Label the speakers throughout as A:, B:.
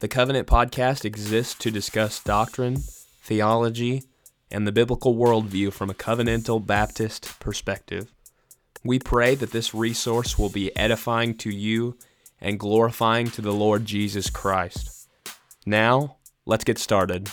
A: The Covenant podcast exists to discuss doctrine, theology, and the biblical worldview from a covenantal Baptist perspective. We pray that this resource will be edifying to you and glorifying to the Lord Jesus Christ. Now, let's get started.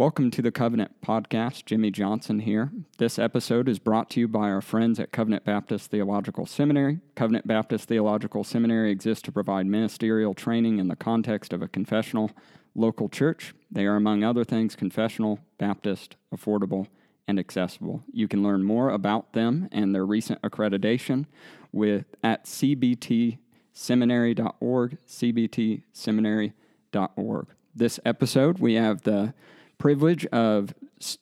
B: Welcome to the Covenant Podcast. Jimmy Johnson here. This episode is brought to you by our friends at Covenant Baptist Theological Seminary. Covenant Baptist Theological Seminary exists to provide ministerial training in the context of a confessional local church. They are, among other things, confessional, Baptist, affordable, and accessible. You can learn more about them and their recent accreditation with at cbtseminary.org, cbtseminary.org. This episode, we have the privilege of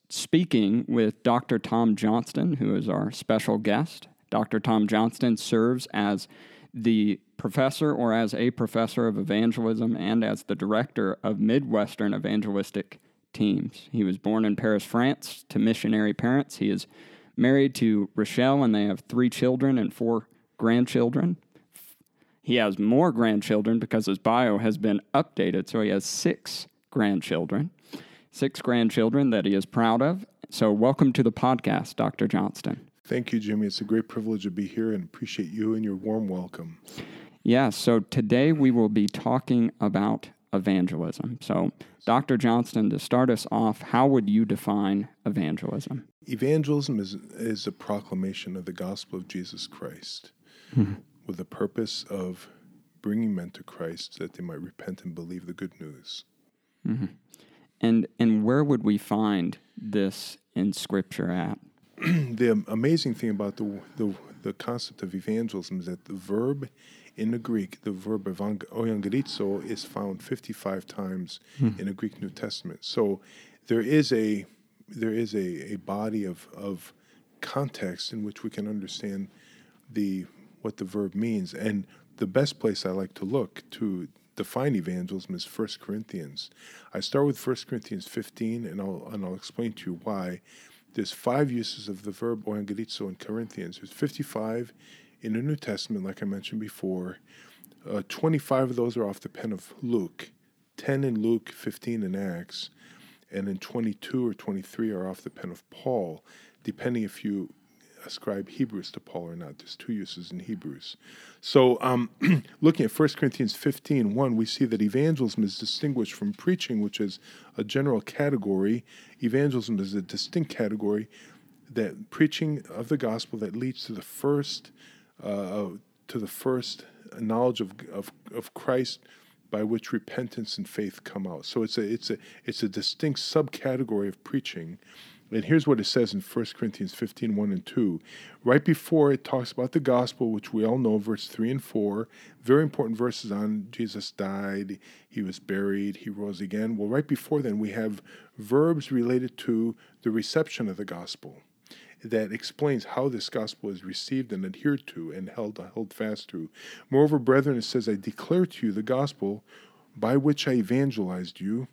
B: speaking with Dr. Tom Johnston, who is our special guest. Dr. Tom Johnston serves as the professor or as a professor of evangelism and as the director of Midwestern evangelistic teams. He was born in Paris, France, to missionary parents. He is married to Raschelle, and they have three children and four grandchildren. He has more grandchildren because his bio has been updated, so he has six grandchildren six grandchildren that he is proud of. So, welcome to the podcast, Dr. Johnston.
C: Thank you, Jimmy. It's a great privilege to be here and appreciate you and your warm welcome.
B: Yeah, so today we will be talking about evangelism. So, Dr. Johnston, to start us off, how would you define evangelism?
C: Evangelism is, is a proclamation of the gospel of Jesus Christ mm-hmm. with the purpose of bringing men to Christ that they might repent and believe the good news.
B: Mm-hmm. And and where would we find this in Scripture at?
C: the amazing thing about the, the the concept of evangelism is that the verb in the Greek, the verb evangelizo, is found 55 times hmm. in the Greek New Testament. So there is a there is a, a body of, of context in which we can understand the what the verb means. And the best place I like to look to define evangelism is 1 Corinthians. I start with 1 Corinthians 15, and I'll, and I'll explain to you why. There's five uses of the verb evangelizo in Corinthians. There's 55 in the New Testament, like I mentioned before. Uh, 25 of those are off the pen of Luke, 10 in Luke, 15 in Acts, and then 22 or 23 are off the pen of Paul, depending if you ascribe Hebrews to Paul or not. There's two uses in Hebrews. So, um, looking at 1 Corinthians 15 1, we see that evangelism is distinguished from preaching, which is a general category. Evangelism is a distinct category that preaching of the gospel that leads to the first uh, to the first knowledge of, of, of Christ by which repentance and faith come out. So it's a it's a it's a distinct subcategory of preaching and here's what it says in 1 Corinthians 15 1 and 2. Right before it talks about the gospel, which we all know, verse 3 and 4. Very important verses on Jesus died, he was buried, he rose again. Well, right before then, we have verbs related to the reception of the gospel that explains how this gospel is received and adhered to and held, held fast to. Moreover, brethren, it says, I declare to you the gospel by which I evangelized you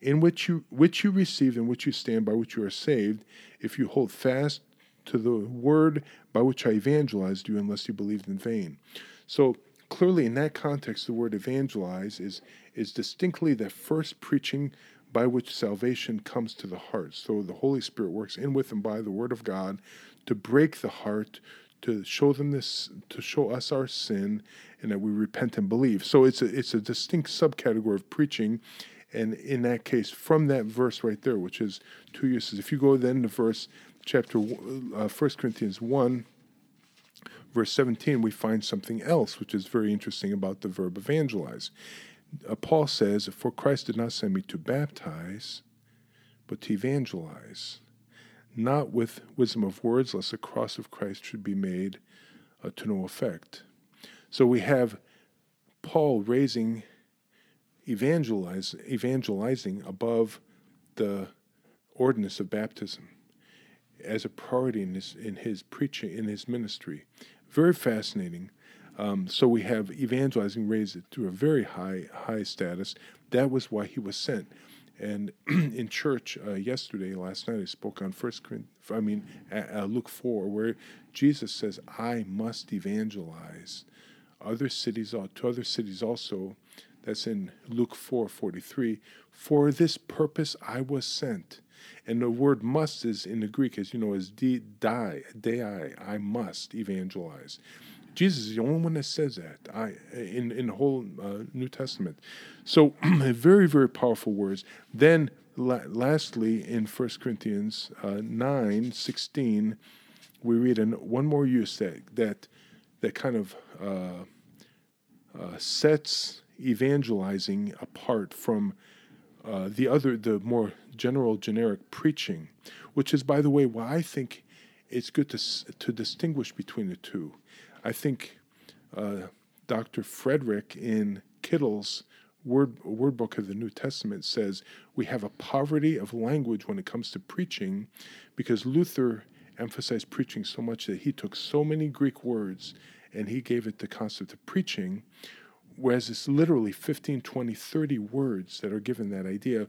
C: in which you which you received and which you stand by which you are saved, if you hold fast to the word by which I evangelized you, unless you believed in vain. So clearly, in that context, the word evangelize is is distinctly the first preaching by which salvation comes to the heart. So the Holy Spirit works in with and by the Word of God to break the heart, to show them this, to show us our sin, and that we repent and believe. So it's a it's a distinct subcategory of preaching, and in that case, from that verse right there, which is two uses, if you go then to verse chapter uh, 1 Corinthians 1, verse 17, we find something else, which is very interesting about the verb evangelize. Uh, Paul says, For Christ did not send me to baptize, but to evangelize, not with wisdom of words, lest the cross of Christ should be made uh, to no effect. So we have Paul raising evangelize, evangelizing above the ordinance of baptism as a priority in his, in his preaching, in his ministry. Very fascinating. Um, so we have evangelizing raised to a very high high status. That was why he was sent. And in church uh, yesterday, last night, I spoke on First Corinthians. I mean, uh, Luke four, where Jesus says, "I must evangelize other cities to other cities also." That's in Luke four forty three. For this purpose I was sent. And the word must is in the Greek, as you know, is di, die, dei, I must evangelize. Jesus is the only one that says that I, in, in the whole uh, New Testament. So, very, very powerful words. Then, la- lastly, in 1 Corinthians uh, 9 16, we read an, one more use that, that, that kind of uh, uh sets evangelizing apart from uh, the other, the more general, generic preaching, which is, by the way, why I think it's good to, to distinguish between the two. I think uh, Dr. Frederick in Kittel's word, word book of the New Testament says we have a poverty of language when it comes to preaching because Luther emphasized preaching so much that he took so many Greek words and he gave it the concept of preaching, whereas it's literally 15, 20, 30 words that are given that idea.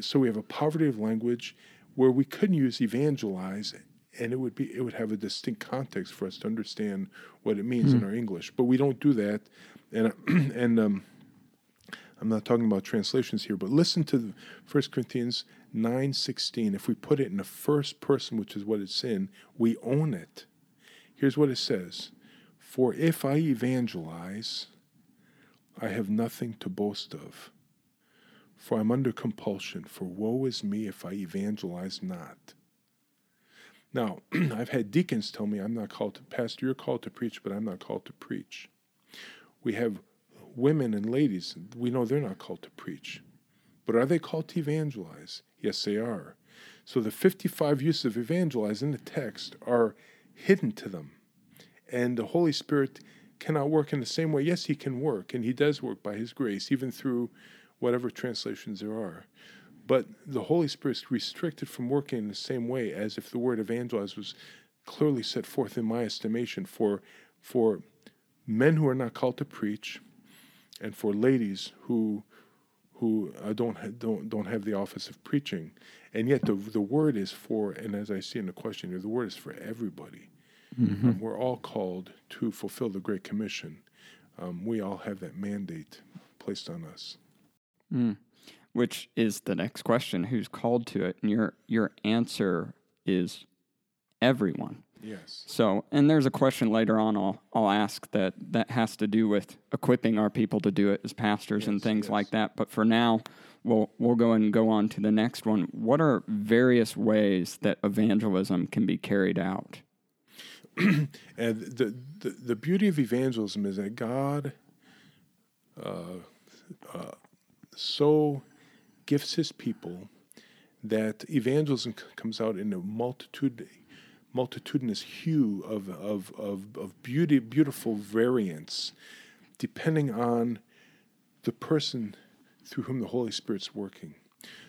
C: So we have a poverty of language where we couldn't use evangelize and it would be it would have a distinct context for us to understand what it means mm. in hmm. our English. But we don't do that, and and um, I'm not talking about translations here, but listen to 1 Corinthians 9:16. If we put it in the first person, which is what it's in, we own it. Here's what it says: For if I evangelize, I have nothing to boast of. For I'm under compulsion, for woe is me if I evangelize not. Now, I've had deacons tell me I'm not called to, Pastor, you're called to preach, but I'm not called to preach. We have women and ladies, we know they're not called to preach. But are they called to evangelize? Yes, they are. So the 55 uses of evangelize in the text are hidden to them. And the Holy Spirit cannot work in the same way. Yes, He can work, and He does work by His grace, even through whatever translations there are. But the Holy Spirit is restricted from working in the same way as if the word evangelize was clearly set forth in my estimation for for men who are not called to preach, and for ladies who who uh, don't ha- don't don't have the office of preaching, and yet the the word is for, and as I see in the question here, the word is for everybody. Mm-hmm. Um, we're all called to fulfill the Great Commission. Um, we all have that mandate placed on us.
B: Mm which is the next question who's called to it and your your answer is everyone
C: yes
B: so and there's a question later on i'll i'll ask that that has to do with equipping our people to do it as pastors yes, and things yes. like that but for now we'll we'll go and go on to the next one what are various ways that evangelism can be carried out
C: and the, the the beauty of evangelism is that god uh, uh, so gifts his people that evangelism comes out in a multitude multitudinous hue of, of, of, of beauty, beautiful variants, depending on the person through whom the Holy Spirit's working.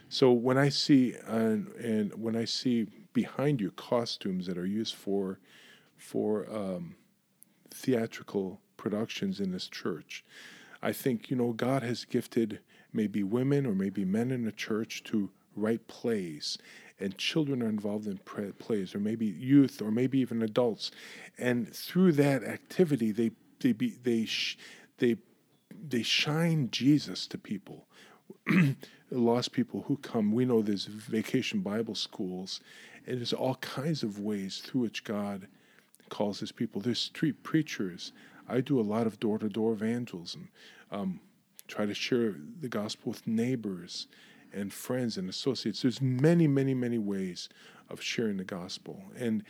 C: So when I see and, and when I see behind you costumes that are used for for um, theatrical productions in this church, I think you know God has gifted maybe women or maybe men in the church to write plays and children are involved in plays or maybe youth or maybe even adults. And through that activity they they be, they sh- they they shine Jesus to people. Lost people who come. We know there's vacation bible schools and there's all kinds of ways through which God calls his people there's street preachers I do a lot of door-to-door evangelism um, try to share the gospel with neighbors and friends and associates. There's many, many, many ways of sharing the gospel. And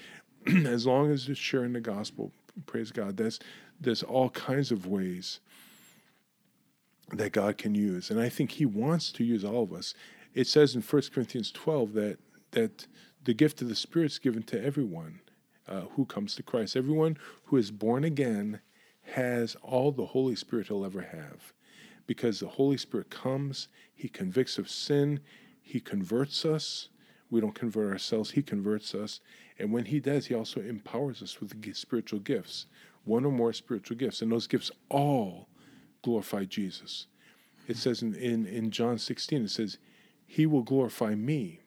C: as long as it's sharing the gospel, praise God, there's, there's all kinds of ways that God can use. And I think He wants to use all of us. It says in 1 Corinthians 12 that, that the gift of the Spirit is given to everyone uh, who comes to Christ. Everyone who is born again has all the Holy Spirit he'll ever have because the Holy Spirit comes, He convicts of sin, He converts us. We don't convert ourselves, He converts us. And when He does, He also empowers us with spiritual gifts, one or more spiritual gifts. And those gifts all glorify Jesus. It says in, in, in John 16, it says, He will glorify me.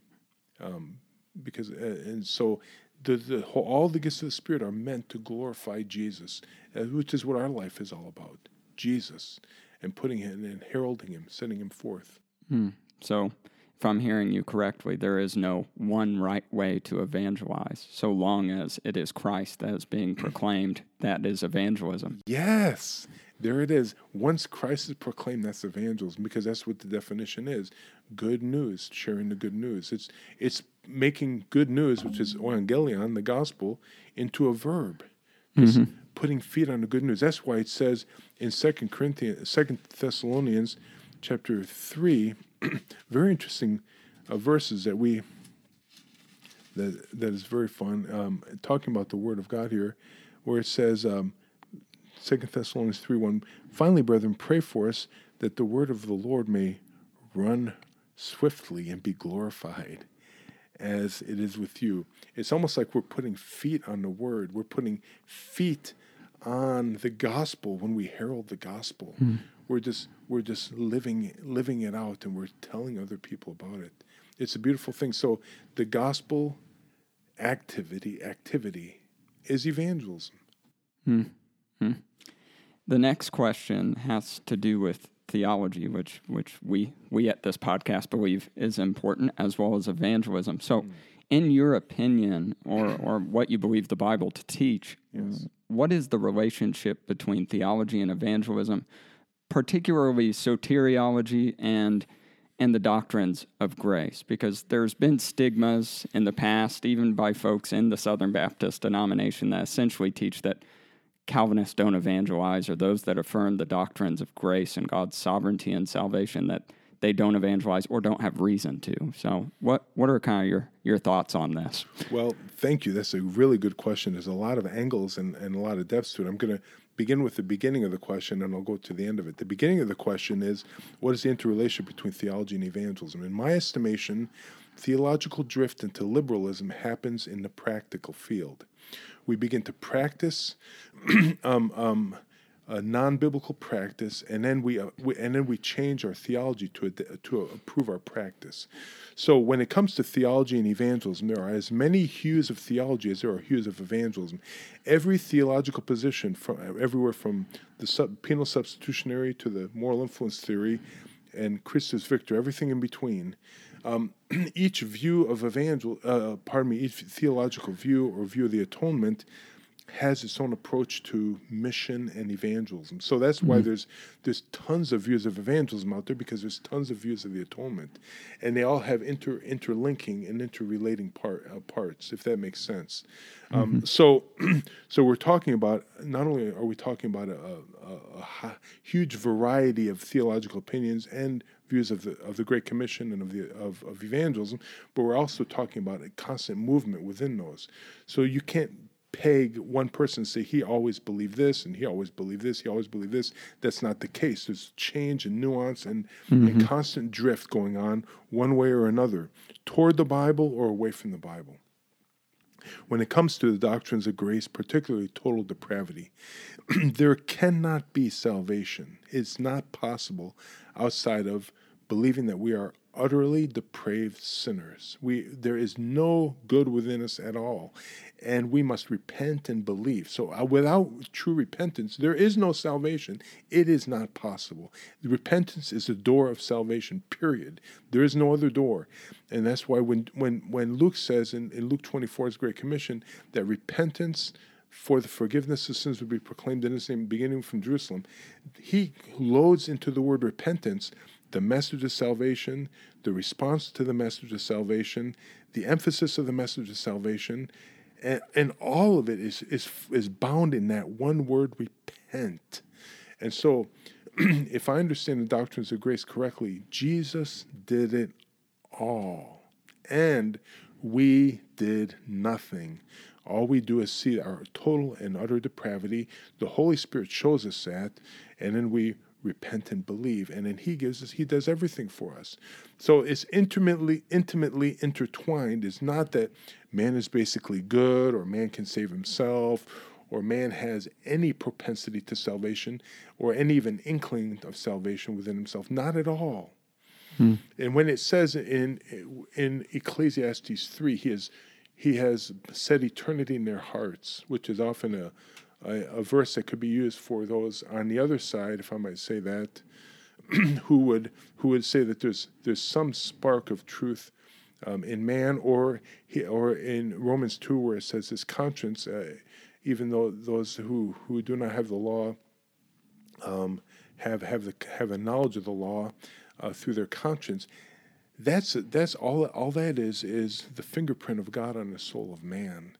C: Um, because uh, and so the, the whole, all the gifts of the Spirit are meant to glorify Jesus, uh, which is what our life is all about. Jesus, and putting him and heralding him, sending him forth.
B: Hmm. So, if I'm hearing you correctly, there is no one right way to evangelize, so long as it is Christ that is being proclaimed. That is evangelism.
C: Yes, there it is. Once Christ is proclaimed, that's evangelism because that's what the definition is: good news, sharing the good news. It's it's making good news, which is evangelion, the gospel, into a verb. Mm-hmm. Putting feet on the good news. That's why it says in Second Corinthians, Second Thessalonians, chapter three, very interesting uh, verses that we that that is very fun. Um, talking about the Word of God here, where it says, um, Second Thessalonians three one. Finally, brethren, pray for us that the word of the Lord may run swiftly and be glorified, as it is with you. It's almost like we're putting feet on the word. We're putting feet on the gospel when we herald the gospel. Mm. We're just we're just living living it out and we're telling other people about it. It's a beautiful thing. So the gospel activity activity is evangelism.
B: Hmm. Hmm. The next question has to do with theology, which which we we at this podcast believe is important, as well as evangelism. So, mm. in your opinion, or or what you believe the Bible to teach, yes. what is the relationship between theology and evangelism, particularly soteriology and and the doctrines of grace? Because there's been stigmas in the past, even by folks in the Southern Baptist denomination, that essentially teach that Calvinists don't evangelize or those that affirm the doctrines of grace and God's sovereignty and salvation that they don't evangelize or don't have reason to. So, what what are kind of your your thoughts on this?
C: Well, thank you. That's a really good question. There's a lot of angles and, and a lot of depths to it. I'm going to begin with the beginning of the question and I'll go to the end of it. The beginning of the question is what is the interrelation between theology and evangelism? In my estimation, theological drift into liberalism happens in the practical field we begin to practice um, um, a non-biblical practice, and then we, uh, we, and then we change our theology to to improve our practice. So when it comes to theology and evangelism, there are as many hues of theology as there are hues of evangelism. Every theological position, from everywhere from the sub, penal substitutionary to the moral influence theory, and Christus Victor, everything in between, um, each view of evangel, uh, pardon me, each theological view or view of the atonement has its own approach to mission and evangelism. So that's why mm-hmm. there's there's tons of views of evangelism out there because there's tons of views of the atonement, and they all have inter interlinking and interrelating part uh, parts, if that makes sense. Um, mm-hmm. Um, so, so we're talking about not only are we talking about a, a, a, huge variety of theological opinions and views of the of the Great Commission and of the of, of evangelism, but we're also talking about a constant movement within those. So you can't peg one person and say he always believed this and he always believed this, he always believed this. That's not the case. There's change and nuance and, mm-hmm. and constant drift going on one way or another toward the Bible or away from the Bible. When it comes to the doctrines of grace, particularly total depravity, there cannot be salvation. It's not possible outside of believing that we are utterly depraved sinners. We there is no good within us at all, and we must repent and believe. So uh, without true repentance, there is no salvation. It is not possible. Repentance is the door of salvation. Period. There is no other door, and that's why when when when Luke says in, in Luke twenty four's Great Commission that repentance for the forgiveness of sins would be proclaimed in his name, beginning from Jerusalem. He loads into the word repentance the message of salvation, the response to the message of salvation, the emphasis of the message of salvation, and, and all of it is, is, is bound in that one word, repent. And so, if I understand the doctrines of grace correctly, Jesus did it all. And we did nothing. All we do is see our total and utter depravity. The Holy Spirit shows us that, and then we repent and believe and then he gives us he does everything for us. So it's intimately intimately intertwined. It's not that man is basically good or man can save himself or man has any propensity to salvation or any even inkling of salvation within himself. Not at all. Hmm. And when it says in in Ecclesiastes three, he has he has set eternity in their hearts, which is often a, a, a verse that could be used for those on the other side, if I might say that, who would who would say that there's there's some spark of truth um, in man, or he, or in Romans two where it says his conscience, uh, even though those who who do not have the law um, have have the have a knowledge of the law uh, through their conscience. That's that's all. All that is is the fingerprint of God on the soul of man.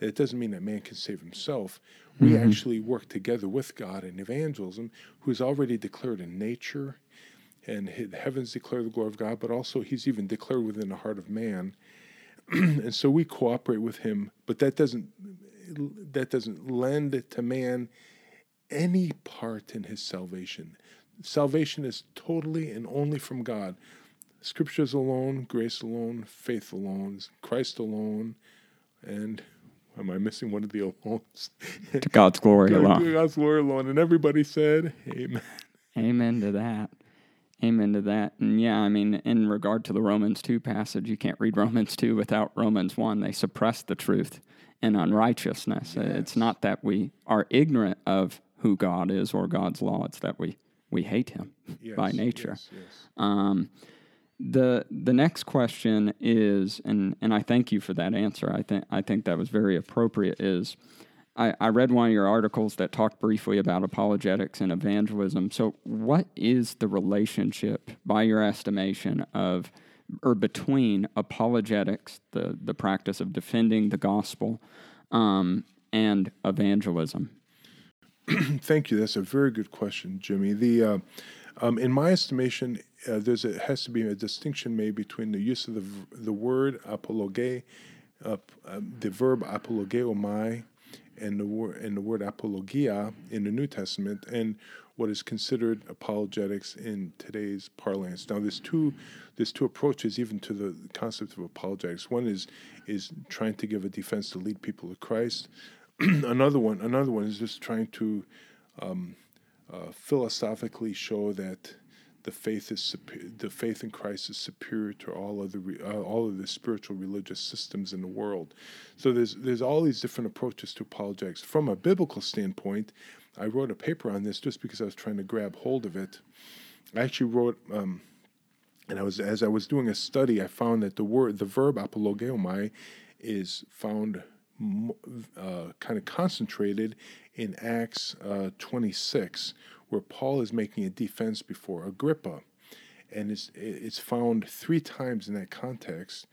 C: It doesn't mean that man can save himself. We
B: Mm-hmm.
C: actually work together with God in evangelism, who's already declared in nature, and the heavens declare the glory of God, but also He's even declared within the heart of man. and so we cooperate with Him, but that doesn't that doesn't lend to man any part in his salvation. Salvation is totally and only from God. Scriptures alone, grace alone, faith alone, Christ alone, and am I missing one of the alones?
B: To God's glory alone.
C: To God's glory alone. And everybody said, Amen.
B: Amen to that. Amen to that. And yeah, I mean, in regard to the Romans 2 passage, you can't read Romans 2 without Romans 1. They suppress the truth and unrighteousness. It's not that we are ignorant of who God is or God's law, it's that we, we hate him by nature.
C: yes, yes.
B: Um, the the next question is, and and I thank you for that answer. I think I think that was very appropriate. Is I, I read one of your articles that talked briefly about apologetics and evangelism. So, what is the relationship, by your estimation, of or between apologetics, the the practice of defending the gospel, um, and evangelism?
C: Thank you. That's a very good question, Jimmy. The uh, um, in my estimation, uh, there's a, has to be a distinction made between the use of the the word apologe, uh, um, the verb apologeomai, and the word and the word apologia in the New Testament, and what is considered apologetics in today's parlance. Now, there's two there's two approaches even to the concept of apologetics. One is is trying to give a defense to lead people to Christ. another one another one is just trying to um, uh, philosophically show that the faith is the faith in Christ is superior to all of the uh, all of the spiritual religious systems in the world. So there's there's all these different approaches to apologetics. From a biblical standpoint, I wrote a paper on this just because I was trying to grab hold of it. I actually wrote. Um, and I was as I was doing a study, I found that the word, the verb apologeomai, is found uh, kind of concentrated in Acts uh, 26, where Paul is making a defense before Agrippa, and it's it's found three times in that context,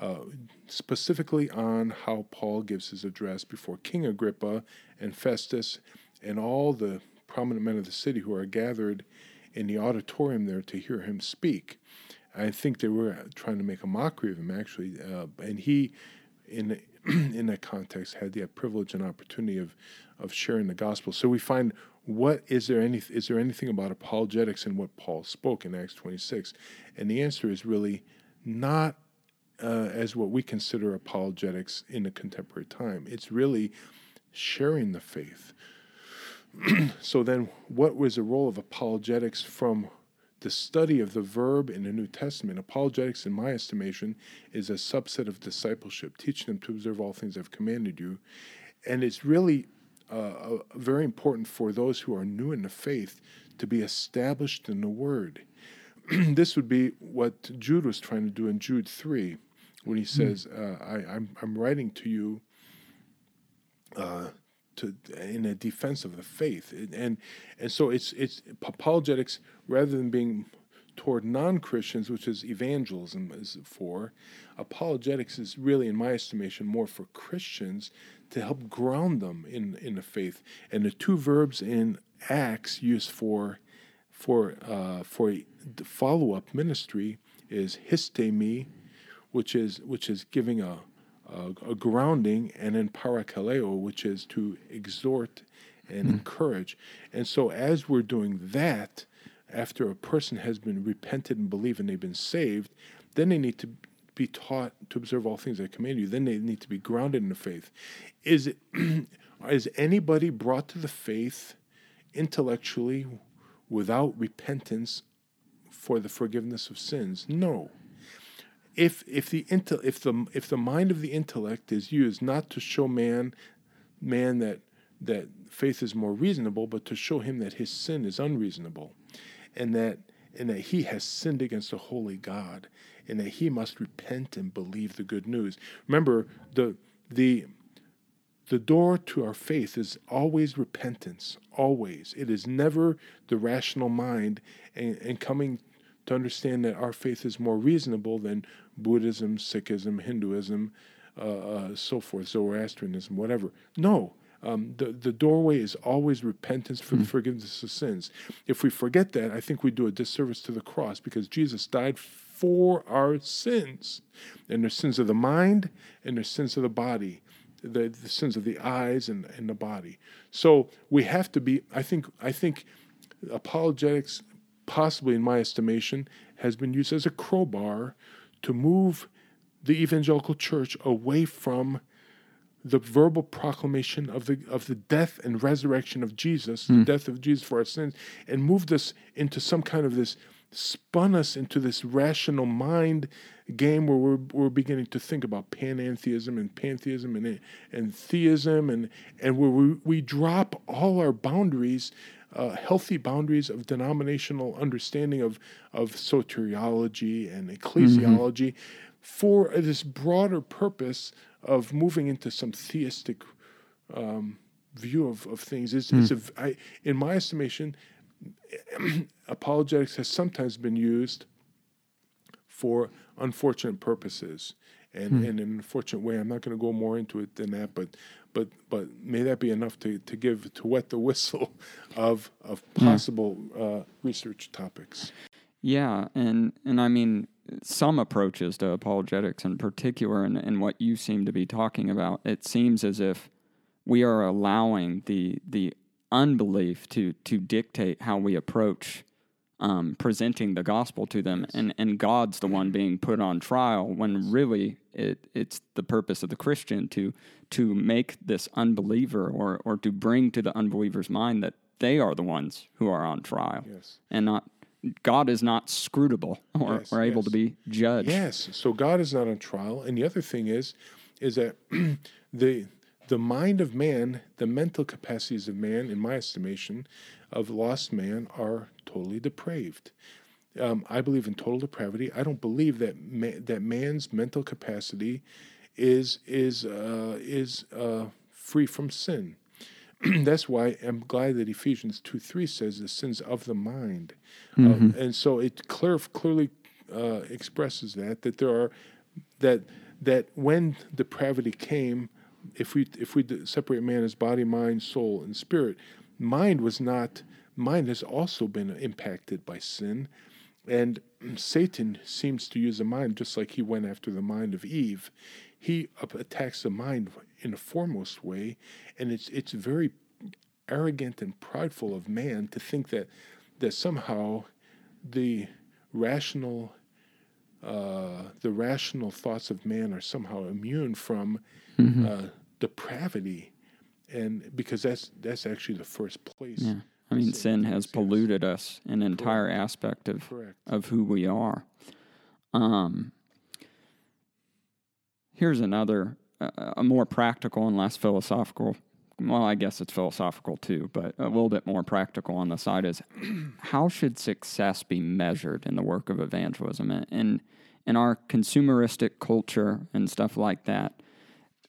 C: uh, specifically on how Paul gives his address before King Agrippa and Festus, and all the prominent men of the city who are gathered in the auditorium there to hear him speak. I think they were trying to make a mockery of him, actually, uh, and he, in in that context, had the privilege and opportunity of of sharing the gospel. So we find what is there any is there anything about apologetics in what Paul spoke in Acts twenty six, and the answer is really not uh, as what we consider apologetics in the contemporary time. It's really sharing the faith. so then, what was the role of apologetics from the study of the verb in the New Testament? Apologetics, in my estimation, is a subset of discipleship, teaching them to observe all things I've commanded you. And it's really uh, uh, very important for those who are new in the faith to be established in the Word. this would be what Jude was trying to do in Jude 3 when he says, uh, I, I'm, I'm writing to you uh, to in a defense of the faith, and and, so it's it's apologetics rather than being toward non-Christians, which is evangelism is for. Apologetics is really, in my estimation, more for Christians to help ground them in in the faith. And the two verbs in Acts used for for uh, for follow-up ministry is histemi, which is which is giving a a, a grounding, and then parakaleo, which is to exhort and hmm. encourage. And so, as we're doing that, after a person has been repented and believed and they've been saved, then they need to be taught to observe all things I command you. Then they need to be grounded in the faith. Is it is anybody brought to the faith intellectually without repentance for the forgiveness of sins. No. If if the intel, if the if the mind of the intellect is used not to show man man that that faith is more reasonable, but to show him that his sin is unreasonable, and that and that he has sinned against a holy God, and that he must repent and believe the good news. Remember the the the door to our faith is always repentance, always. It is never the rational mind and, and coming to understand that our faith is more reasonable than Buddhism, Sikhism, Hinduism, uh, uh, so forth, Zoroastrianism, whatever. No, um, the, the doorway is always repentance for the hmm. forgiveness of sins. If we forget that, I think we do a disservice to the cross because Jesus died for our sins. And there's sins of the mind and there's sins of the body, the, the sins of the eyes and, and the body. So we have to be, I think, I think apologetics, possibly in my estimation, has been used as a crowbar to move the evangelical church away from the verbal proclamation of the of the death and resurrection of Jesus, mm. the hmm. death of Jesus for our sins, and moved us into some kind of this spun us into this rational mind game where we're, we're beginning to think about panentheism and pantheism and and theism and and where we, we drop all our boundaries uh, healthy boundaries of denominational understanding of of soteriology and ecclesiology mm-hmm. for this broader purpose of moving into some theistic um, view of, of things. It's, mm. it's a, I, in my estimation, apologetics has sometimes been used for unfortunate purposes and mm. in an unfortunate way. I'm not going to go more into it than that, but but but may that be enough to, to give to wet the whistle of of hmm. possible uh, research topics.
B: Yeah, and and I mean some approaches to apologetics in particular and, and what you seem to be talking about, it seems as if we are allowing the the unbelief to to dictate how we approach um, presenting the gospel to them, and, and God's the one being put on trial when really it it's the purpose of the Christian to to make this unbeliever or or to bring to the unbeliever's mind that they are the ones who are on trial,
C: yes.
B: and not God is not scrutable or, yes, or able yes. to be judged.
C: Yes. So God is not on trial. And the other thing is, is that the the mind of man, the mental capacities of man, in my estimation, of lost man, are totally depraved. Um, I believe in total depravity. I don't believe that ma- that man's mental capacity is is uh, is uh, free from sin. that's why I'm glad that Ephesians 2 3 says the sins of the mind. Mm-hmm. Um, and so it clear, clearly uh, expresses that, that there are, that, that when depravity came, if we, if we separate man as body, mind, soul, and spirit, mind was not, mind has also been impacted by sin. And Satan seems to use the mind just like he went after the mind of Eve. He attacks the mind in a foremost way, and it's it's very arrogant and prideful of man to think that that somehow the rational uh, the rational thoughts of man are somehow immune from mm-hmm. uh, depravity, and because that's that's actually the first place.
B: Yeah. I mean, sin has polluted us an entire Correct. aspect of
C: Correct.
B: of who we are. Um, here's another, uh, a more practical and less philosophical. Well, I guess it's philosophical too, but a little bit more practical on the side is how should success be measured in the work of evangelism? And in our consumeristic culture and stuff like that,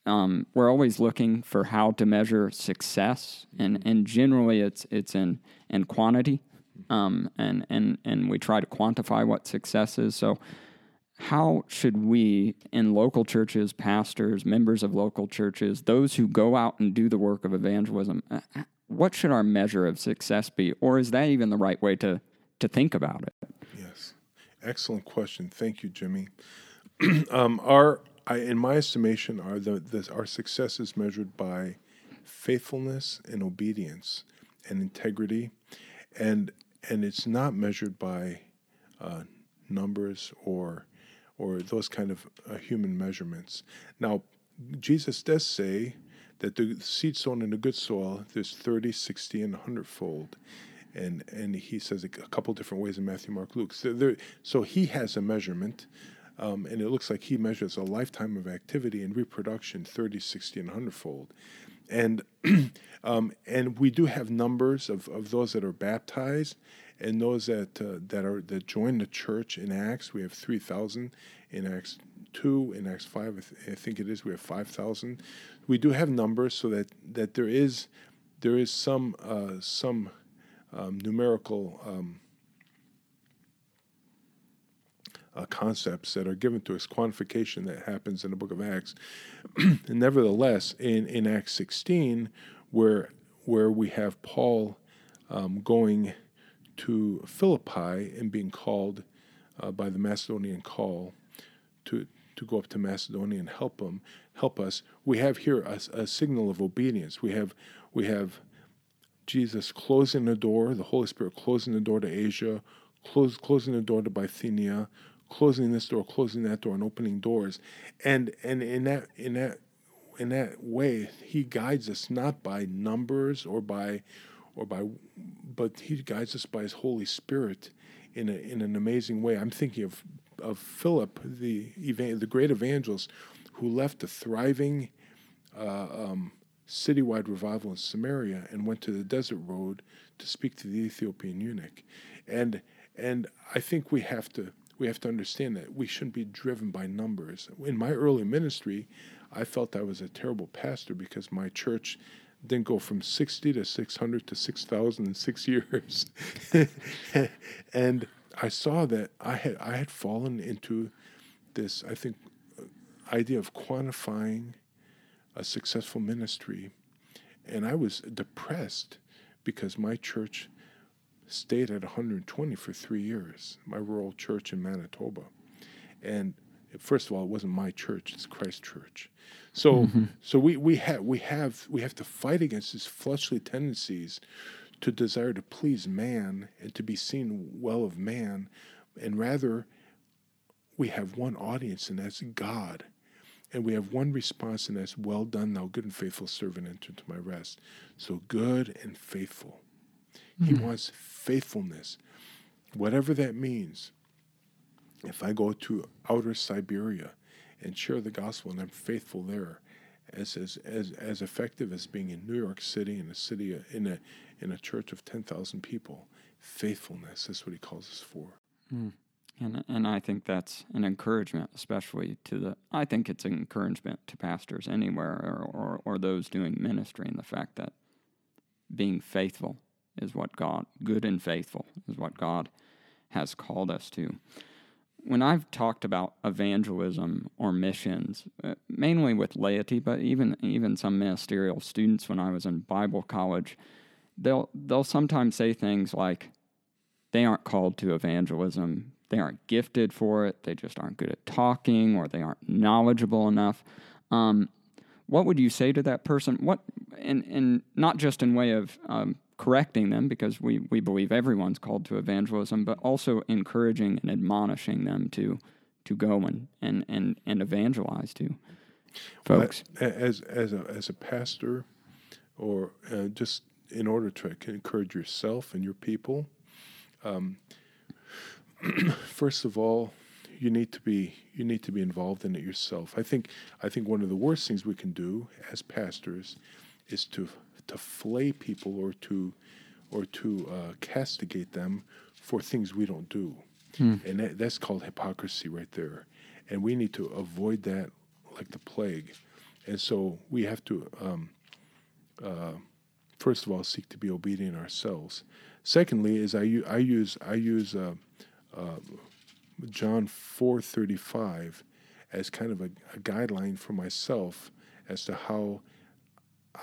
B: um, we're always looking for how to measure success, and, and generally it's it's in in quantity, um, and and and we try to quantify what success is. So, how should we in local churches, pastors, members of local churches, those who go out and do the work of evangelism, uh, uh, what should our measure of success be, or is that even the right way to to think about it?
C: Excellent question. Thank you, Jimmy. um, our I, in my estimation, are the, the our success is measured by faithfulness and obedience and integrity, and and it's not measured by uh, numbers or or those kind of uh, human measurements. Now, Jesus does say that the seed sown in the good soil, there's 30, 60, and 100 fold. And and he says a couple different ways in Matthew, Mark, Luke. So, there, so he has a measurement, um, and it looks like he measures a lifetime of activity and reproduction, 30, 60, and 100 fold. And um, and we do have numbers of, of those that are baptized and those that uh, that are that join the church in Acts. We have three thousand in Acts two, in Acts five, I, th- I think it is. We have five thousand. We do have numbers so that that there is there is some uh, some um, numerical um, uh, concepts that are given to us, quantification that happens in the book of Acts. nevertheless, in, in Acts 16, where, where we have Paul um, going to Philippi and being called uh, by the Macedonian call to, to go up to Macedonia and help them, help us, we have here a, a signal of obedience. We have, we have Jesus closing the door, the Holy Spirit closing the door to Asia, close, closing the door to Bithynia, closing this door, closing that door, and opening doors. And and in that in that in that way, He guides us not by numbers or by or by, but He guides us by His Holy Spirit in a, in an amazing way. I'm thinking of of Philip, the the great evangelist, who left a thriving. Uh, um, citywide revival in Samaria and went to the desert road to speak to the Ethiopian eunuch. And and I think we have to we have to understand that we shouldn't be driven by numbers. In my early ministry, I felt I was a terrible pastor because my church didn't go from 60 to 600 to 6,000 in six years. and I saw that I had, I had fallen into this, I think, uh, idea of quantifying a successful ministry. And I was depressed because my church stayed at 120 for three years, my rural church in Manitoba. And first of all, it wasn't my church; it's Christ Church. So, mm-hmm. so we we have we have we have to fight against these fleshly tendencies to desire to please man and to be seen well of man, and rather we have one audience, and that's God. And we have one response, and that's well done, thou good and faithful servant, enter into my rest. So good and faithful. He mm-hmm. wants faithfulness, whatever that means. If I go to outer Siberia and share the gospel and I'm faithful there, as as as, as effective as being in New York City in a city in a in a church of ten thousand people, faithfulness. That's what he calls us for.
B: Mm. And and I think that's an encouragement, especially to the. I think it's an encouragement to pastors anywhere or, or, or those doing ministry, and the fact that being faithful is what God, good and faithful, is what God has called us to. When I've talked about evangelism or missions, uh, mainly with laity, but even even some ministerial students when I was in Bible college, they'll they'll sometimes say things like, "They aren't called to evangelism. They aren't gifted for it. They just aren't good at talking, or they aren't knowledgeable enough." Um, what would you say to that person? What and and not just in way of um, correcting them because we, we believe everyone's called to evangelism, but also encouraging and admonishing them to to go and and, and, and evangelize to folks.
C: Well, as as a as a pastor, or uh, just in order to encourage yourself and your people, um, first of all, you need to be you need to be involved in it yourself. I think I think one of the worst things we can do as pastors is to to flay people or to or to uh, castigate them for things we don't do. Hmm. And that, that's called hypocrisy right there. And we need to avoid that like the plague. And so we have to, um, uh, first of all, seek to be obedient ourselves. Secondly, is I, I use I use uh, uh, John four thirty five as kind of a, a guideline for myself as to how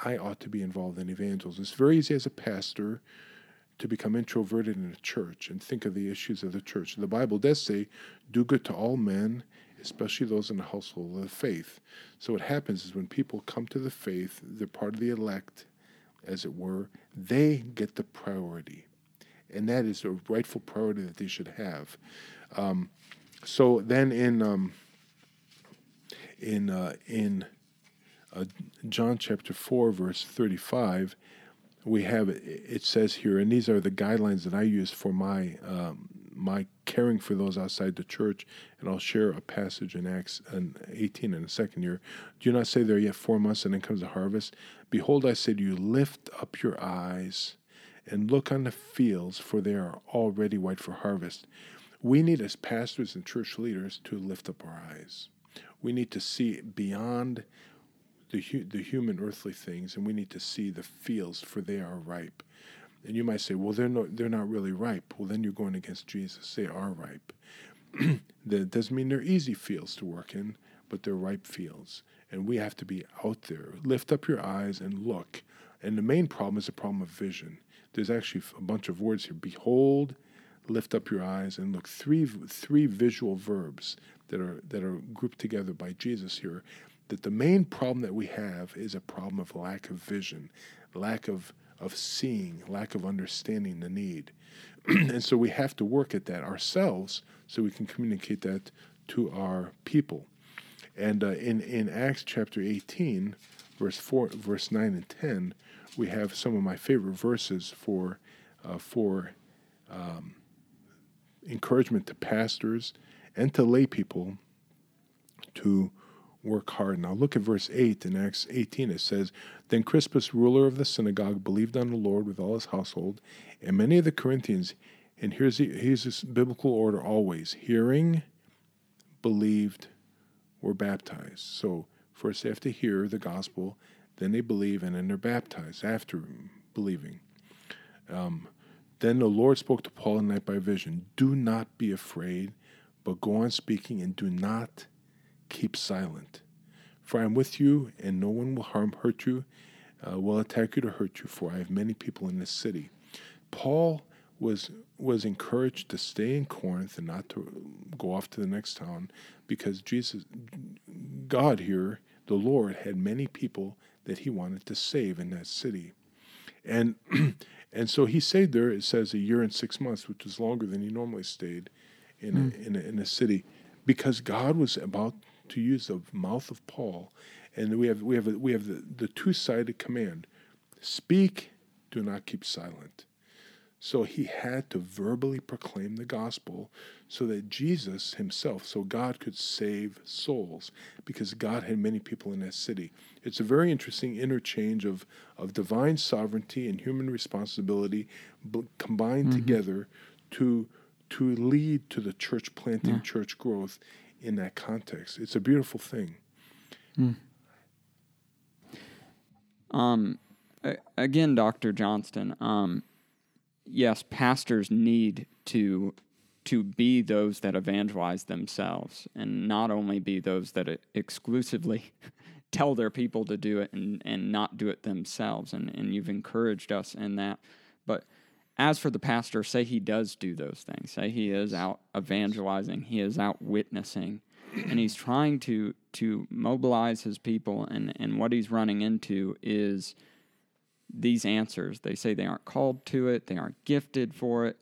C: I ought to be involved in evangelism. It's very easy as a pastor to become introverted in a church and think of the issues of the church. The Bible does say, do good to all men, especially those in the household of the faith. So what happens is when people come to the faith, they're part of the elect, as it were, they get the priority. And that is a rightful priority that they should have. Um, so then in um, in uh, in uh, John chapter 4, verse 35, we have it says here, and these are the guidelines that I use for my um, my caring for those outside the church. And I'll share a passage in Acts 18 in a second year. Do you not say there yet four months, and then comes the harvest. Behold, I say to you, lift up your eyes and look on the fields, for they are already white for harvest. We need, as pastors and church leaders, to lift up our eyes. We need to see beyond the, hu- the human earthly things, and we need to see the fields, for they are ripe. And you might say, well, they're not, they're not really ripe. Well, then you're going against Jesus. They are ripe. that doesn't mean they're easy fields to work in, but they're ripe fields. And we have to be out there. Lift up your eyes and look. And the main problem is the problem of vision. There's actually a bunch of words here. Behold, lift up your eyes and look. Three, three visual verbs that are, that are grouped together by Jesus here that the main problem that we have is a problem of lack of vision, lack of, of seeing, lack of understanding the need. and so we have to work at that ourselves so we can communicate that to our people. And uh, in, in Acts chapter 18, verse, 4, verse 9 and 10, we have some of my favorite verses for, uh, for um, encouragement to pastors and to lay people to work hard. Now look at verse 8 in Acts 18. It says, Then Crispus, ruler of the synagogue, believed on the Lord with all his household, and many of the Corinthians, and here's, the, here's this biblical order always hearing, believed, were baptized. So first they have to hear the gospel, then they believe, and then they're baptized after believing. Um, then the Lord spoke to Paul at night by vision Do not be afraid, but go on speaking, and do not keep silent. For I am with you, and no one will harm, hurt you, uh, will attack you to hurt you, for I have many people in this city. Paul was was encouraged to stay in Corinth and not to go off to the next town because Jesus God here, the Lord had many people that he wanted to save in that city. And and so he stayed there it says a year and 6 months, which was longer than he normally stayed in mm. a, in a, in a city because God was about to use the mouth of Paul, and we have we have we have the, the two sided command: speak, do not keep silent. So he had to verbally proclaim the gospel so that Jesus himself, so God could save souls because God had many people in that city. It's a very interesting interchange of, of divine sovereignty and human responsibility combined mm-hmm. together to, to lead to the church planting, yeah. church growth in that context. It's a beautiful thing. Mm.
B: Um, again, Dr. Johnston, um, yes, pastors need to to be those that evangelize themselves and not only be those that exclusively tell their people to do it and, and not do it themselves. And, and you've encouraged us in that. But as for the pastor, say he does do those things, say he is out evangelizing, he is out witnessing, and he's trying to to mobilize his people, and, and what he's running into is these answers. They say they aren't called to it, they aren't gifted for it.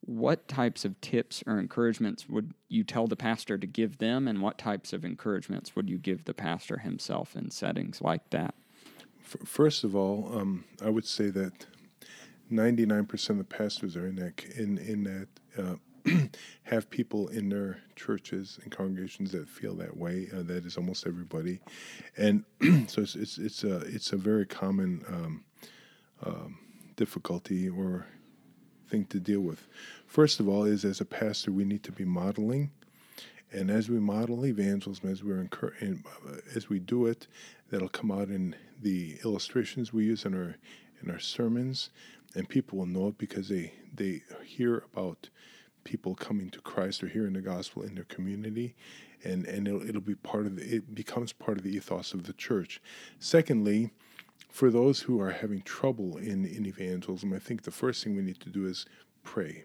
B: What types of tips or encouragements would you tell the pastor to give them, and what types of encouragements would you give the pastor himself in settings like that?
C: First of all, um, I would say that 99% of the pastors are in that in in that uh, have people in their churches and congregations that feel that way. Uh, that is almost everybody, and so it's it's it's a it's a very common um, um, difficulty or thing to deal with. First of all, is as a pastor we need to be modeling. And as we model evangelism, as we're incur- as we do it, that'll come out in the illustrations we use in our in our sermons, and people will know it because they they hear about people coming to Christ or hearing the gospel in their community, and and it'll, it'll be part of the, it becomes part of the ethos of the church. Secondly, for those who are having trouble in in evangelism, I think the first thing we need to do is pray.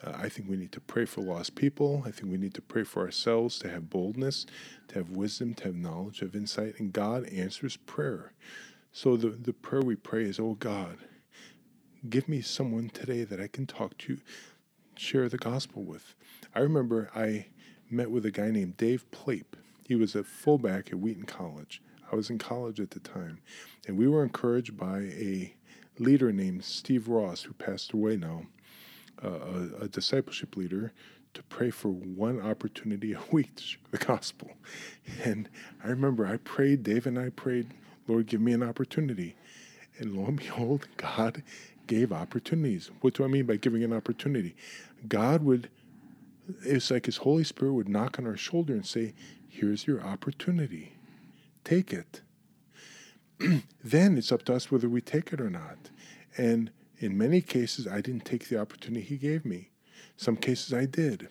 C: Uh, I think we need to pray for lost people. I think we need to pray for ourselves to have boldness, to have wisdom, to have knowledge, have insight, and God answers prayer. So the, the prayer we pray is, Oh God, give me someone today that I can talk to, share the gospel with. I remember I met with a guy named Dave Plape. He was a fullback at Wheaton College. I was in college at the time, and we were encouraged by a leader named Steve Ross, who passed away now, uh, a, a discipleship leader, to pray for one opportunity a week to share the gospel. And I remember I prayed, Dave and I prayed, Lord, give me an opportunity. And lo and behold, God gave opportunities. What do I mean by giving an opportunity? God would, it's like His Holy Spirit would knock on our shoulder and say, Here's your opportunity. Take it. then it's up to us whether we take it or not. And in many cases, I didn't take the opportunity He gave me. Some cases I did.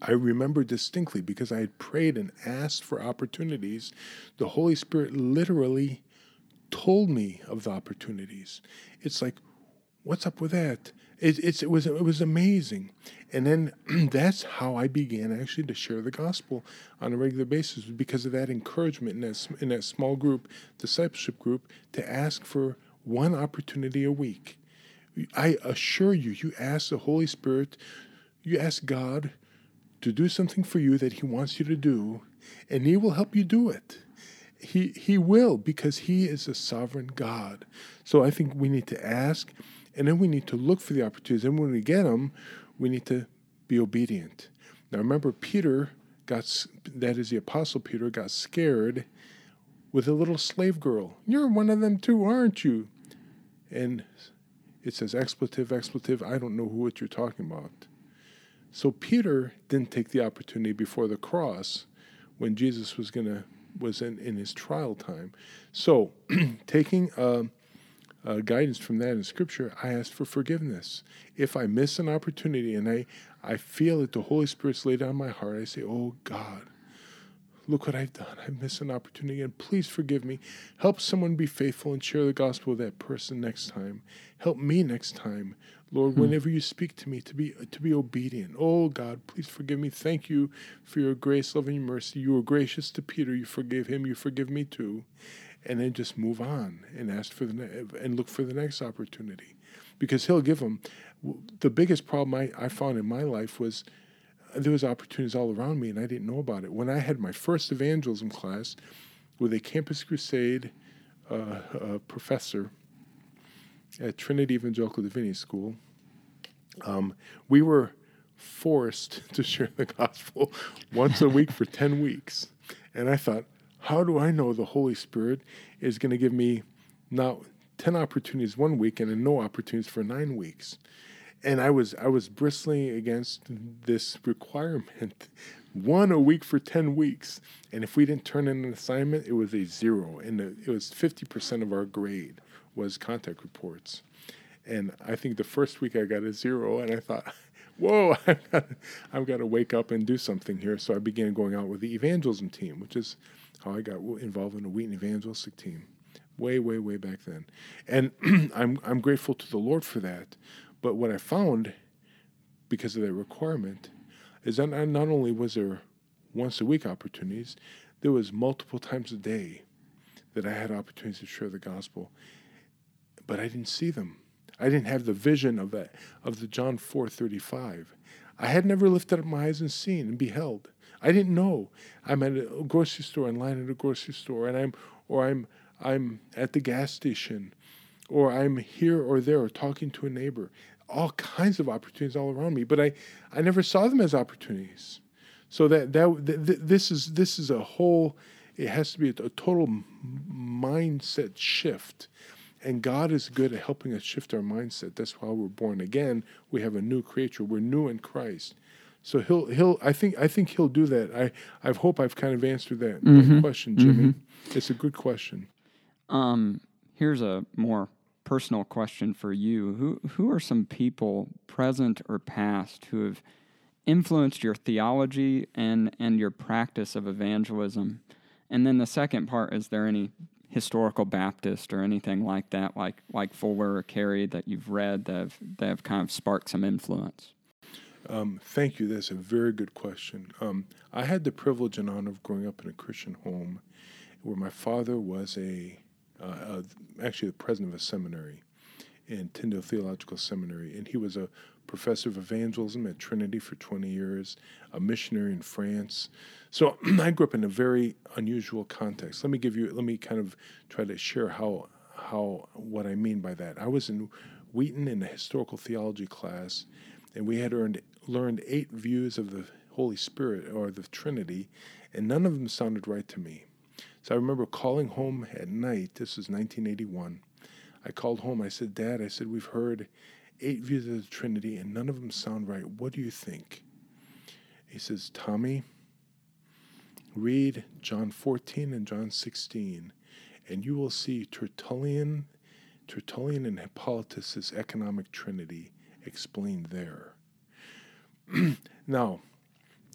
C: I remember distinctly because I had prayed and asked for opportunities. The Holy Spirit literally told me of the opportunities. It's like, what's up with that? It, it was it was amazing, and then that's how I began actually to share the gospel on a regular basis because of that encouragement in that in that small group discipleship group to ask for one opportunity a week. I assure you, you ask the Holy Spirit, you ask God to do something for you that He wants you to do, and He will help you do it. He, he will because He is a sovereign God. So I think we need to ask, and then we need to look for the opportunities. And when we get them, we need to be obedient. Now remember, Peter got, that is the Apostle Peter, got scared with a little slave girl. You're one of them too, aren't you? And it says expletive, expletive. I don't know what you're talking about. So Peter didn't take the opportunity before the cross when Jesus was going to was in, in his trial time. So, taking uh, uh, guidance from that in Scripture, I ask for forgiveness. If I miss an opportunity and I, I feel that the Holy Spirit's laid on my heart, I say, Oh God, look what I've done. I missed an opportunity, and please forgive me. Help someone be faithful and share the gospel with that person next time. Help me next time. Lord, hmm. whenever you speak to me, to be to be obedient. Oh God, please forgive me. Thank you for your grace, love, and your mercy. You were gracious to Peter. You forgave him. You forgive me too, and then just move on and ask for the ne- and look for the next opportunity, because He'll give them. The biggest problem I, I found in my life was uh, there was opportunities all around me, and I didn't know about it. When I had my first evangelism class with a Campus Crusade uh, uh, professor at Trinity Evangelical Divinity School, um, we were forced to share the gospel once a week for 10 weeks. And I thought, how do I know the Holy Spirit is going to give me now 10 opportunities one week and no opportunities for nine weeks? And I was I was bristling against this requirement, one a week for 10 weeks. And if we didn't turn in an assignment, it was a zero. And it was 50% of our grade was contact reports. And I think the first week I got a zero, and I thought, whoa, I've got to wake up and do something here. So I began going out with the evangelism team, which is how I got involved in the Wheaton evangelistic team, way, way, way back then. And I'm, I'm grateful to the Lord for that. But what I found, because of that requirement, is that not only was there once a week opportunities, there was multiple times a day that I had opportunities to share the gospel, but I didn't see them. I didn't have the vision of that of the John 4:35. I had never lifted up my eyes and seen and beheld. I didn't know. I'm at a grocery store in line at a grocery store and I'm or I'm I'm at the gas station or I'm here or there or talking to a neighbor. All kinds of opportunities all around me, but I, I never saw them as opportunities. So that that th- this is this is a whole. It has to be a, a total mindset shift and God is good at helping us shift our mindset. That's why we're born again. We have a new creature. We're new in Christ. So he'll he'll I think I think he'll do that. I I hope I've kind of answered that, mm-hmm. that question, Jimmy. Mm-hmm. It's a good question.
B: Um, here's a more personal question for you. Who who are some people present or past who have influenced your theology and and your practice of evangelism? And then the second part is there any historical Baptist or anything like that, like like Fuller or Carey that you've read that have, that have kind of sparked some influence?
C: Um, thank you. That's a very good question. Um, I had the privilege and honor of growing up in a Christian home where my father was a uh, actually the president of a seminary in Tyndale Theological Seminary, and he was a professor of evangelism at Trinity for 20 years, a missionary in France. So I grew up in a very unusual context. Let me give you, let me kind of try to share how how what I mean by that. I was in Wheaton in a historical theology class, and we had earned, learned eight views of the Holy Spirit or the Trinity, and none of them sounded right to me. So I remember calling home at night. This was 1981. I called home. I said, Dad, I said, we've heard eight views of the Trinity, and none of them sound right. What do you think? He says, Tommy, read John 14 and John 16, and you will see Tertullian, Tertullian and Hippolytus' economic trinity explained there. now,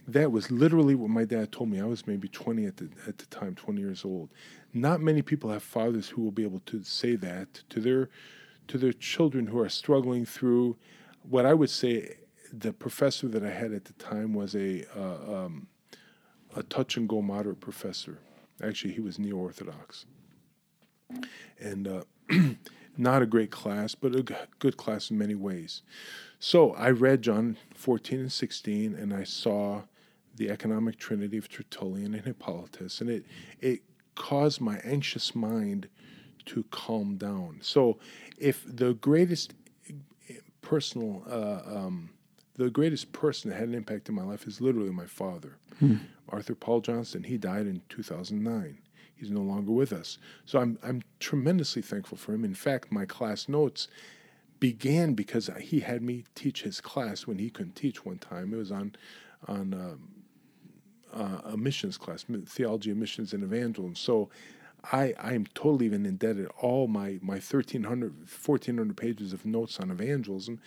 C: that was literally what my dad told me. I was maybe 20 at the, at the time, 20 years old. Not many people have fathers who will be able to say that to their to their children who are struggling through what I would say the professor that I had at the time was a uh, um, a touch and go moderate professor. Actually, he was neo Orthodox, and uh, not a great class, but a good class in many ways. So I read John 14 and 16, and I saw the economic trinity of Tertullian and Hippolytus, and it it caused my anxious mind to calm down. So, if the greatest personal, uh, um, the greatest person that had an impact in my life is literally my father, hmm. Arthur Paul Johnston. He died in 2009. He's no longer with us. So I'm I'm tremendously thankful for him. In fact, my class notes began because he had me teach his class when he couldn't teach one time. It was on on um, uh, a missions class, theology of missions and evangelism. So I I am totally even indebted. All my my 1,300, 1,400 pages of notes on evangelism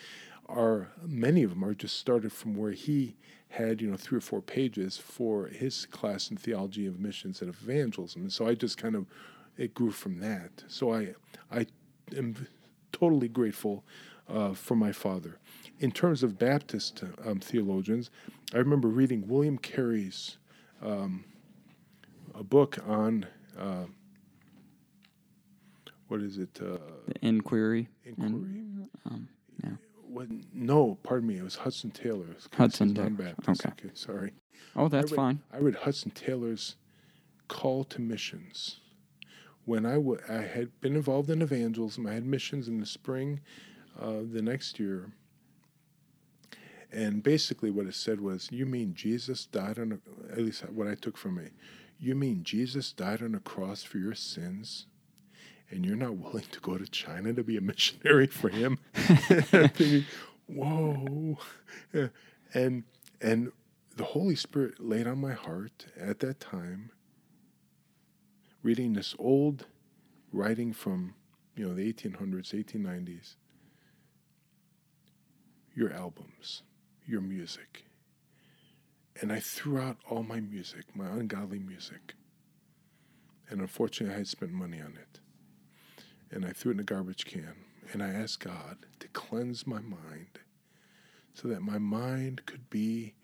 C: are many of them are just started from where he had you know three or four pages for his class in theology of missions and evangelism, and so I just kind of it grew from that. So I I am totally grateful uh, for my father. In terms of Baptist um, theologians, I remember reading William Carey's um, a book on uh, what is it? Uh,
B: the Inquiry.
C: Inquiry. And, um, yeah. What, no, pardon me. It was Hudson Taylor.
B: Hudson Taylor.
C: Baptist. Okay. okay. Sorry.
B: Oh, that's
C: I read,
B: fine.
C: I read Hudson Taylor's Call to Missions. When I, w- I had been involved in evangelism, I had missions in the spring uh, the next year. And basically, what it said was, You mean Jesus died on a, at least what I took from it, you mean Jesus died on a cross for your sins? and you're not willing to go to China to be a missionary for him. thinking, whoa. And and the Holy Spirit laid on my heart at that time, reading this old writing from, you know, the 1800s, 1890s, your albums, your music. And I threw out all my music, my ungodly music. And unfortunately, I had spent money on it and I threw it in a garbage can. And I asked God to cleanse my mind so that my mind could be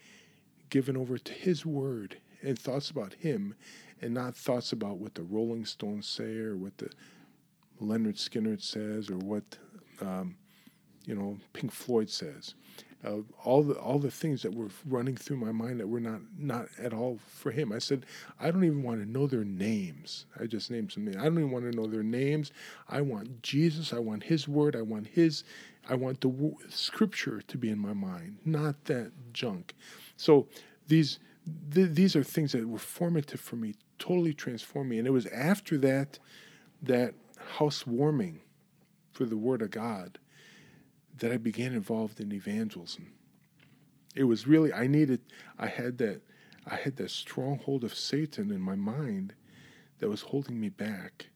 C: given over to His Word and thoughts about Him and not thoughts about what the Rolling Stones say or what the Lynyrd Skynyrd says or what, um, you know, Pink Floyd says uh, all the all the things that were running through my mind that were not not at all for him. I said, I don't even want to know their names. I just named some names. I don't even want to know their names. I want Jesus. I want His Word. I want His. I want the w- Scripture to be in my mind, not that junk. So these th- these are things that were formative for me, totally transformed me. And it was after that that housewarming for the Word of God that I began involved in evangelism. It was really I needed I had that I had that stronghold of Satan in my mind that was holding me back.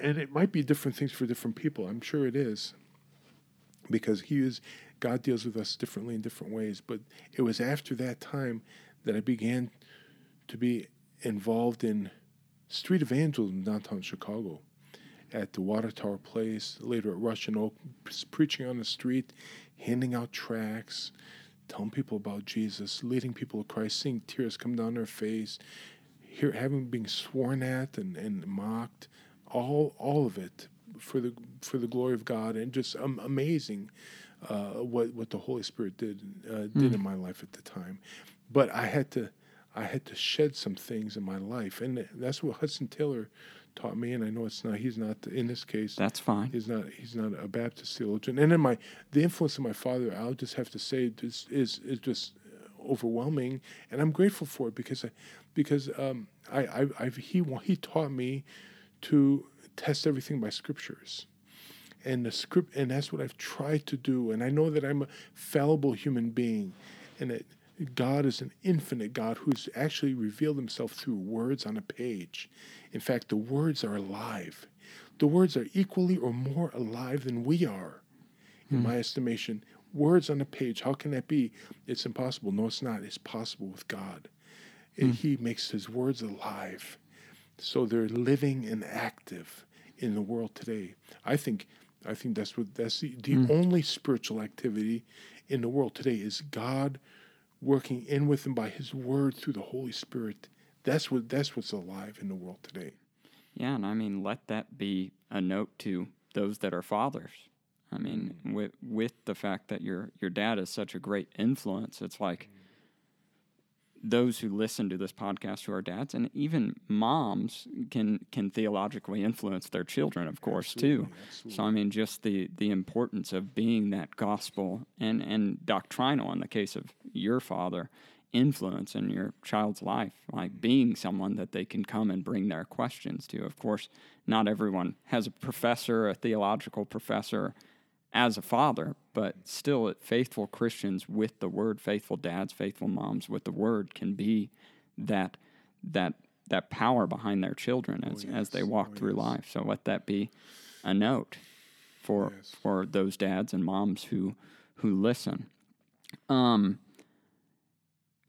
C: And it might be different things for different people. I'm sure it is. Because he is God deals with us differently in different ways. But it was after that time that I began to be involved in street evangelism downtown Chicago at the Water Tower Place, later at Rush and Oak, preaching on the street, handing out tracts, telling people about Jesus, leading people to Christ, seeing tears come down their face, hear, having been sworn at and, and mocked, all all of it for the for the glory of God, and just um, amazing uh, what what the Holy Spirit did uh, did mm. in my life at the time. But I had to I had to shed some things in my life, and that's what Hudson Taylor taught me. And I know it's not he's not in this case.
B: That's fine.
C: He's not he's not a Baptist theologian. And then my the influence of my father, I'll just have to say, is is, is just overwhelming, and I'm grateful for it because I, because um, I, I I've, he he taught me to test everything by scriptures and the script and that's what I've tried to do and I know that I'm a fallible human being and that God is an infinite God who's actually revealed himself through words on a page. In fact, the words are alive. The words are equally or more alive than we are, in hmm. my estimation. Words on a page, how can that be? It's impossible. No, it's not. It's possible with God. And He makes His words alive. So they're living and active in the world today. I think I think that's what that's the, the hmm. only spiritual activity in the world today is God working in with and by his word through the Holy Spirit. That's what that's what's alive in the world today.
B: Yeah, and I mean, let that be a note to those that are fathers. I mean, mm. with with the fact that your your dad is such a great influence, it's like those who listen to this podcast who are dads and even moms can can theologically influence their children of course too so i mean just the the importance of being that gospel and and doctrinal in the case of your father influence in your child's life like being someone that they can come and bring their questions to of course not everyone has a professor a theological professor as a father, but still, faithful Christians with the word, faithful dads, faithful moms with the word can be that that that power behind their children as, as they walk through life. So let that be a note for
C: Yes.
B: for those dads and moms who who listen. Um,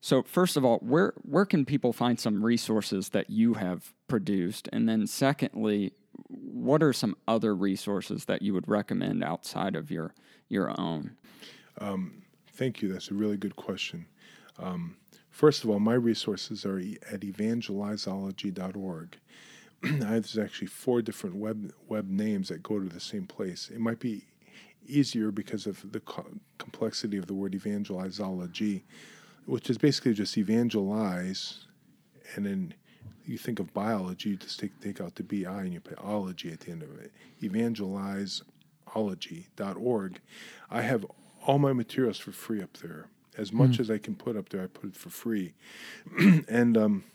B: so first of all, where where can people find some resources that you have produced, and then secondly, what are some other resources that you would recommend outside of your your own?
C: Thank you. That's a really good question. Um, first of all, my resources are at evangelizology.org. There's actually four different web web names that go to the same place. It might be easier because of the co- complexity of the word evangelizology, which is basically just evangelize, and then you think of biology, you just take take out the bi and you put ology at the end of it. Evangelizology.org. I have all my materials for free up there. As much as I can put up there, I put it for free. and um,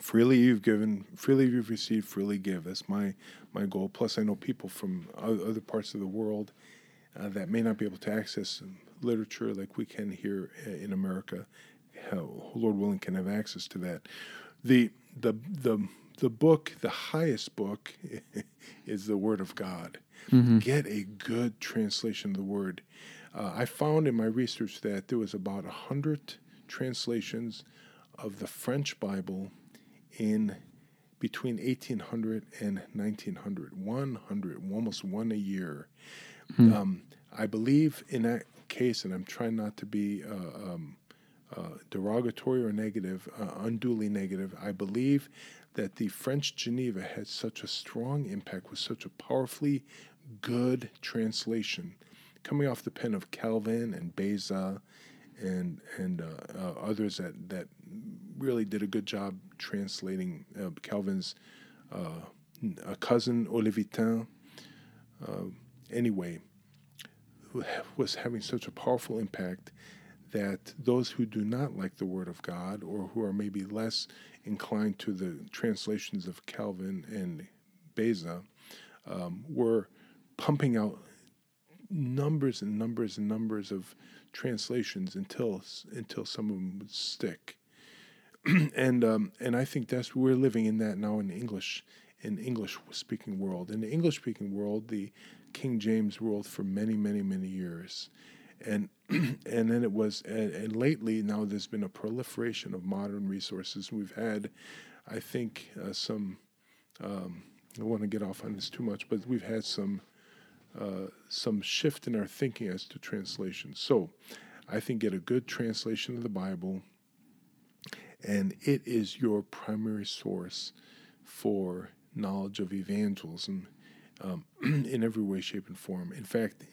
C: freely you've given, freely you've received, freely give. That's my my goal. Plus, I know people from other parts of the world uh, that may not be able to access literature like we can here uh, in America. Hell, Lord willing, can have access to that. The the the the book, the highest book, is the Word of God. Get a good translation of the Word. Uh, I found in my research that there was about a hundred translations of the French Bible in between 1800 and 1900 100 almost one a year um, i believe in that case and i'm trying not to be uh, um, uh, derogatory or negative uh, unduly negative i believe that the french geneva had such a strong impact with such a powerfully good translation coming off the pen of calvin and beza and and uh, uh, others that that really did a good job translating uh, Calvin's a cousin Olivetan. Uh, anyway, was having such a powerful impact that those who do not like the Word of God or who are maybe less inclined to the translations of Calvin and Beza um, were pumping out numbers and numbers and numbers of translations until until some of them would stick. and um, and I think that's we're living in that now in English in English speaking world. In the English speaking world, the King James ruled for many many many years, and and then it was and, and lately now there's been a proliferation of modern resources. We've had, I think, uh, some. Um, I want to get off on this too much, but we've had some uh, some shift in our thinking as to translation. So, I think get a good translation of the Bible, and it is your primary source for knowledge of evangelism um, in every way, shape, and form. In fact,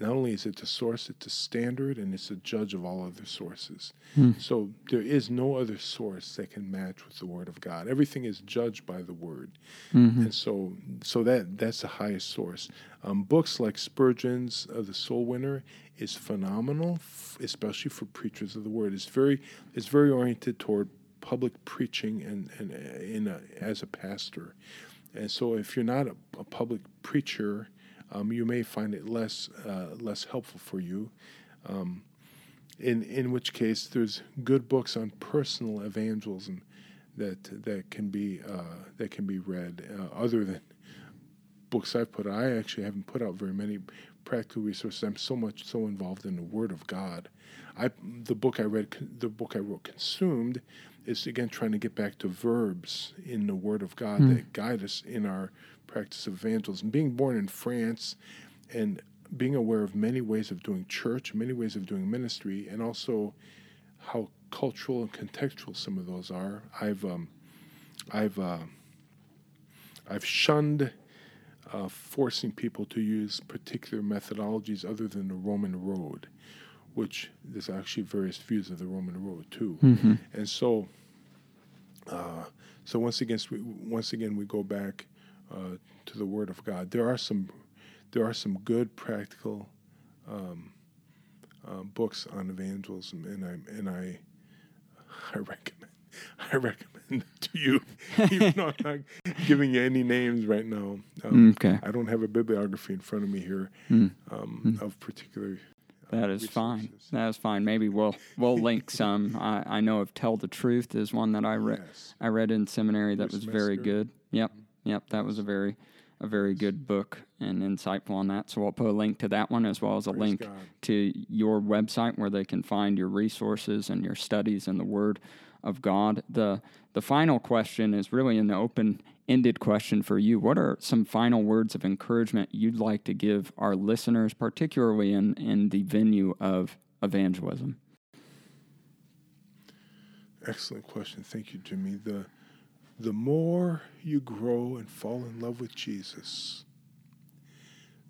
C: not only is it the source, it's a standard and it's a judge of all other sources.
B: Hmm.
C: So there is no other source that can match with the Word of God. Everything is judged by the Word,
B: Mhm.
C: and so so that that's the highest source. Um, books like Spurgeon's uh, "The Soul Winner" is phenomenal, f- especially for preachers of the Word. It's very it's very oriented toward public preaching and and uh, in a, as a pastor. And so, if you're not a, a public preacher, um, you may find it less uh, less helpful for you. Um, in in which case, there's good books on personal evangelism that that can be uh, that can be read. Uh, other than books I've put, out. I actually haven't put out very many practical resources. I'm so much so involved in the Word of God. I the book I read, the book I wrote, consumed, is again trying to get back to verbs in the Word of God
B: Hmm.
C: that guide us in our practice of evangelism. Being born in France and being aware of many ways of doing church, many ways of doing ministry, and also how cultural and contextual some of those are. I've um, I've uh, I've shunned uh, forcing people to use particular methodologies other than the Roman road, which there's actually various views of the Roman road too.
B: Mhm.
C: And so, uh, so once again, we, once again, we go back uh, to the Word of God. There are some, there are some good practical um, uh, books on evangelism, and I and I, I recommend, I recommend to you, even though I'm not giving you any names right now. Um,
B: Okay.
C: I don't have a bibliography in front of me here
B: Mm.
C: um, of particular.
B: That is fine. That is fine. Maybe we'll we'll link some. I, I know of Tell the Truth is one that I read
C: Yes.
B: I read in seminary that
C: Bruce
B: was very good. Yep. Mm-hmm. Yep. That was a very a very good book and insightful on that. So I'll put a link to that one as well as a
C: Praise
B: link
C: God.
B: to your website where they can find your resources and your studies in the Word of God. The the final question is really an open ended question for you. What are some final words of encouragement you'd like to give our listeners, particularly in, in the venue of evangelism?
C: Excellent question. Thank you, Jimmy. The the more you grow and fall in love with Jesus,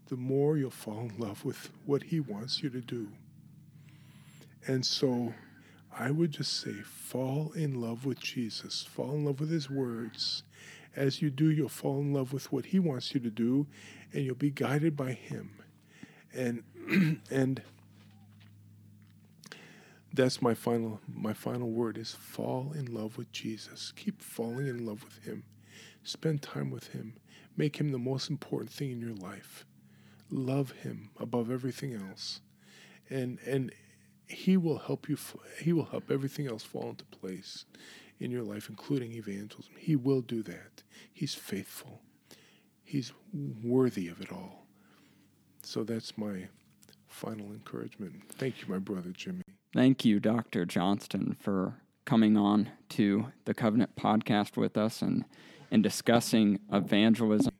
C: the more you'll fall in love with what he wants you to do. And so I would just say fall in love with Jesus. Fall in love with his words. As you do, you'll fall in love with what he wants you to do and you'll be guided by him. And and that's my final my final word is fall in love with Jesus. Keep falling in love with him. Spend time with him. Make him the most important thing in your life. Love him above everything else. And and he will help you he will help everything else fall into place in your life including evangelism. He will do that. He's faithful. He's worthy of it all. So that's my final encouragement. Thank you my brother Jimmy.
B: Thank you, Dr. Johnston, for coming on to the Covenant podcast with us and, and discussing evangelism.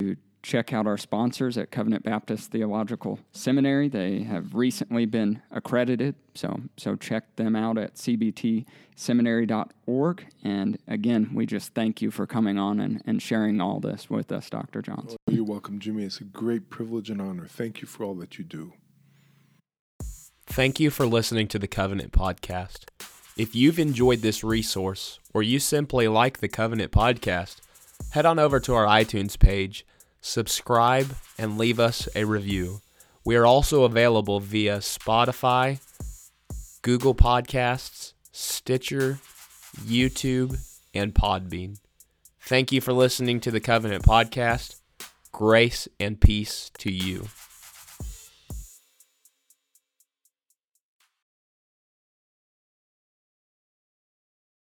B: You check out our sponsors at Covenant Baptist Theological Seminary. They have recently been accredited, so so check them out at cbtseminary.org. And again, we just thank you for coming on and, and sharing all this with us, Dr. Johnston.
C: Oh, you're welcome, Jimmy. It's a great privilege and honor. Thank you for all that you do.
A: Thank you for listening to the Covenant Podcast. If you've enjoyed this resource, or you simply like the Covenant Podcast, head on over to our iTunes page, subscribe, and leave us a review. We are also available via Spotify, Google Podcasts, Stitcher, YouTube, and Podbean. Thank you for listening to the Covenant Podcast. Grace and peace to you.